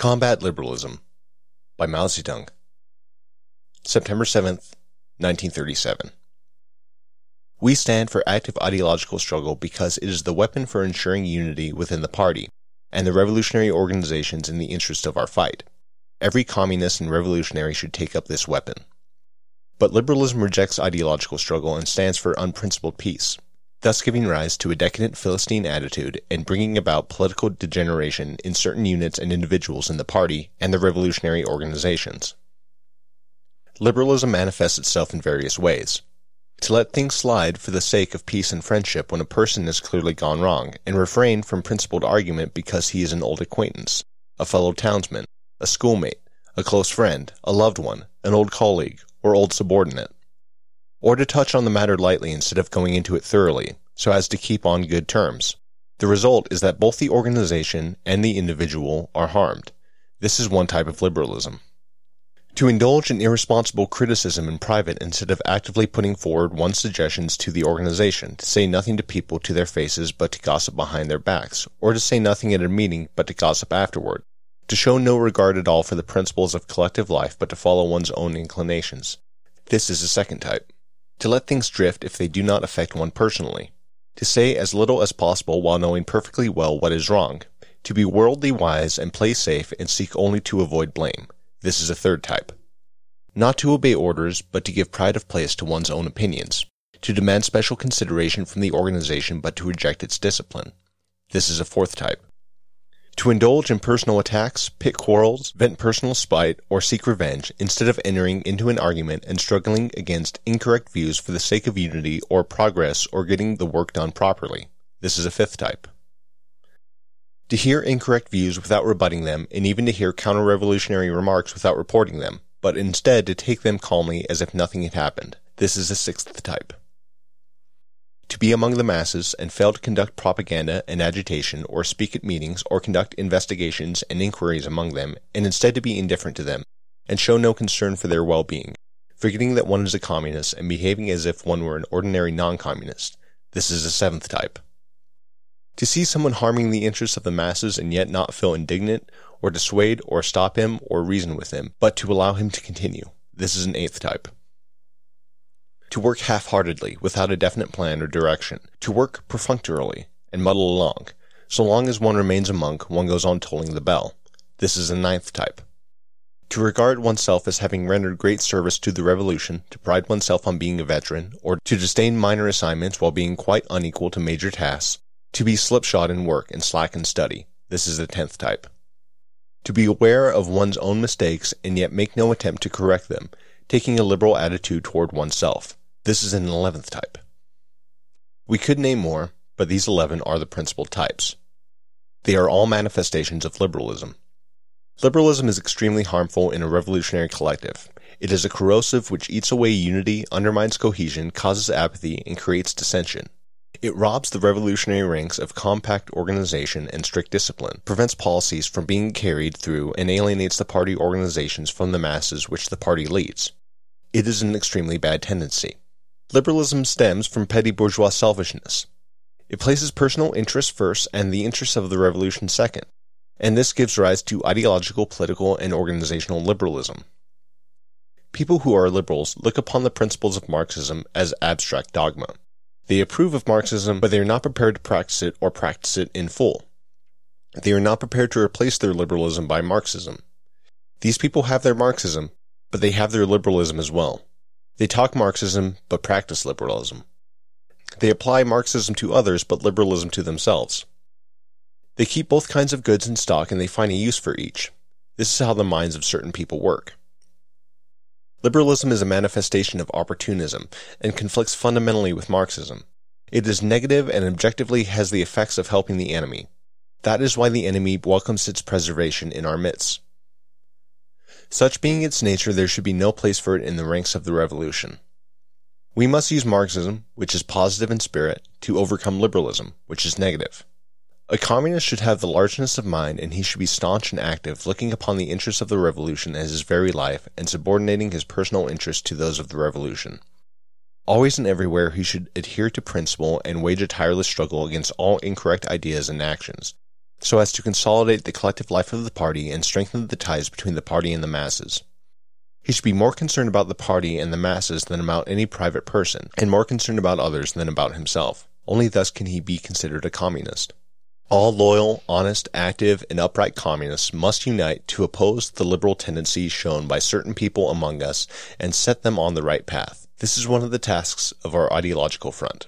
Combat Liberalism by Mao Zedong. September 7th, 1937. We stand for active ideological struggle because it is the weapon for ensuring unity within the party and the revolutionary organizations in the interest of our fight. Every communist and revolutionary should take up this weapon. But liberalism rejects ideological struggle and stands for unprincipled peace thus giving rise to a decadent Philistine attitude and bringing about political degeneration in certain units and individuals in the party and the revolutionary organizations. Liberalism manifests itself in various ways. To let things slide for the sake of peace and friendship when a person has clearly gone wrong, and refrain from principled argument because he is an old acquaintance, a fellow townsman, a schoolmate, a close friend, a loved one, an old colleague, or old subordinate or to touch on the matter lightly instead of going into it thoroughly, so as to keep on good terms. The result is that both the organization and the individual are harmed. This is one type of liberalism. To indulge in irresponsible criticism in private instead of actively putting forward one's suggestions to the organization, to say nothing to people to their faces but to gossip behind their backs, or to say nothing at a meeting but to gossip afterward, to show no regard at all for the principles of collective life but to follow one's own inclinations. This is the second type to let things drift if they do not affect one personally, to say as little as possible while knowing perfectly well what is wrong, to be worldly wise and play safe and seek only to avoid blame. This is a third type. Not to obey orders, but to give pride of place to one's own opinions, to demand special consideration from the organization but to reject its discipline. This is a fourth type. To indulge in personal attacks, pick quarrels, vent personal spite, or seek revenge, instead of entering into an argument and struggling against incorrect views for the sake of unity or progress or getting the work done properly. This is a fifth type. To hear incorrect views without rebutting them, and even to hear counter revolutionary remarks without reporting them, but instead to take them calmly as if nothing had happened. This is a sixth type to be among the masses and fail to conduct propaganda and agitation or speak at meetings or conduct investigations and inquiries among them, and instead to be indifferent to them and show no concern for their well-being, forgetting that one is a communist and behaving as if one were an ordinary non-communist. This is a seventh type. To see someone harming the interests of the masses and yet not feel indignant, or dissuade or stop him or reason with him, but to allow him to continue. This is an eighth type to work half-heartedly without a definite plan or direction, to work perfunctorily and muddle along. So long as one remains a monk, one goes on tolling the bell. This is the ninth type. To regard oneself as having rendered great service to the revolution, to pride oneself on being a veteran, or to disdain minor assignments while being quite unequal to major tasks, to be slipshod in work and slack in study. This is the tenth type. To be aware of one's own mistakes and yet make no attempt to correct them, taking a liberal attitude toward oneself. This is an 11th type. We could name more, but these 11 are the principal types. They are all manifestations of liberalism. Liberalism is extremely harmful in a revolutionary collective. It is a corrosive which eats away unity, undermines cohesion, causes apathy, and creates dissension. It robs the revolutionary ranks of compact organization and strict discipline, prevents policies from being carried through, and alienates the party organizations from the masses which the party leads. It is an extremely bad tendency. Liberalism stems from petty bourgeois selfishness. It places personal interests first and the interests of the revolution second, and this gives rise to ideological, political, and organizational liberalism. People who are liberals look upon the principles of Marxism as abstract dogma. They approve of Marxism, but they are not prepared to practice it or practice it in full. They are not prepared to replace their liberalism by Marxism. These people have their Marxism, but they have their liberalism as well. They talk Marxism, but practice liberalism. They apply Marxism to others, but liberalism to themselves. They keep both kinds of goods in stock and they find a use for each. This is how the minds of certain people work. Liberalism is a manifestation of opportunism and conflicts fundamentally with Marxism. It is negative and objectively has the effects of helping the enemy. That is why the enemy welcomes its preservation in our midst. Such being its nature, there should be no place for it in the ranks of the revolution. We must use Marxism, which is positive in spirit, to overcome liberalism, which is negative. A communist should have the largeness of mind, and he should be staunch and active, looking upon the interests of the revolution as his very life, and subordinating his personal interests to those of the revolution. Always and everywhere he should adhere to principle and wage a tireless struggle against all incorrect ideas and actions, so as to consolidate the collective life of the party and strengthen the ties between the party and the masses. He should be more concerned about the party and the masses than about any private person, and more concerned about others than about himself. Only thus can he be considered a communist. All loyal, honest, active, and upright communists must unite to oppose the liberal tendencies shown by certain people among us and set them on the right path. This is one of the tasks of our ideological front.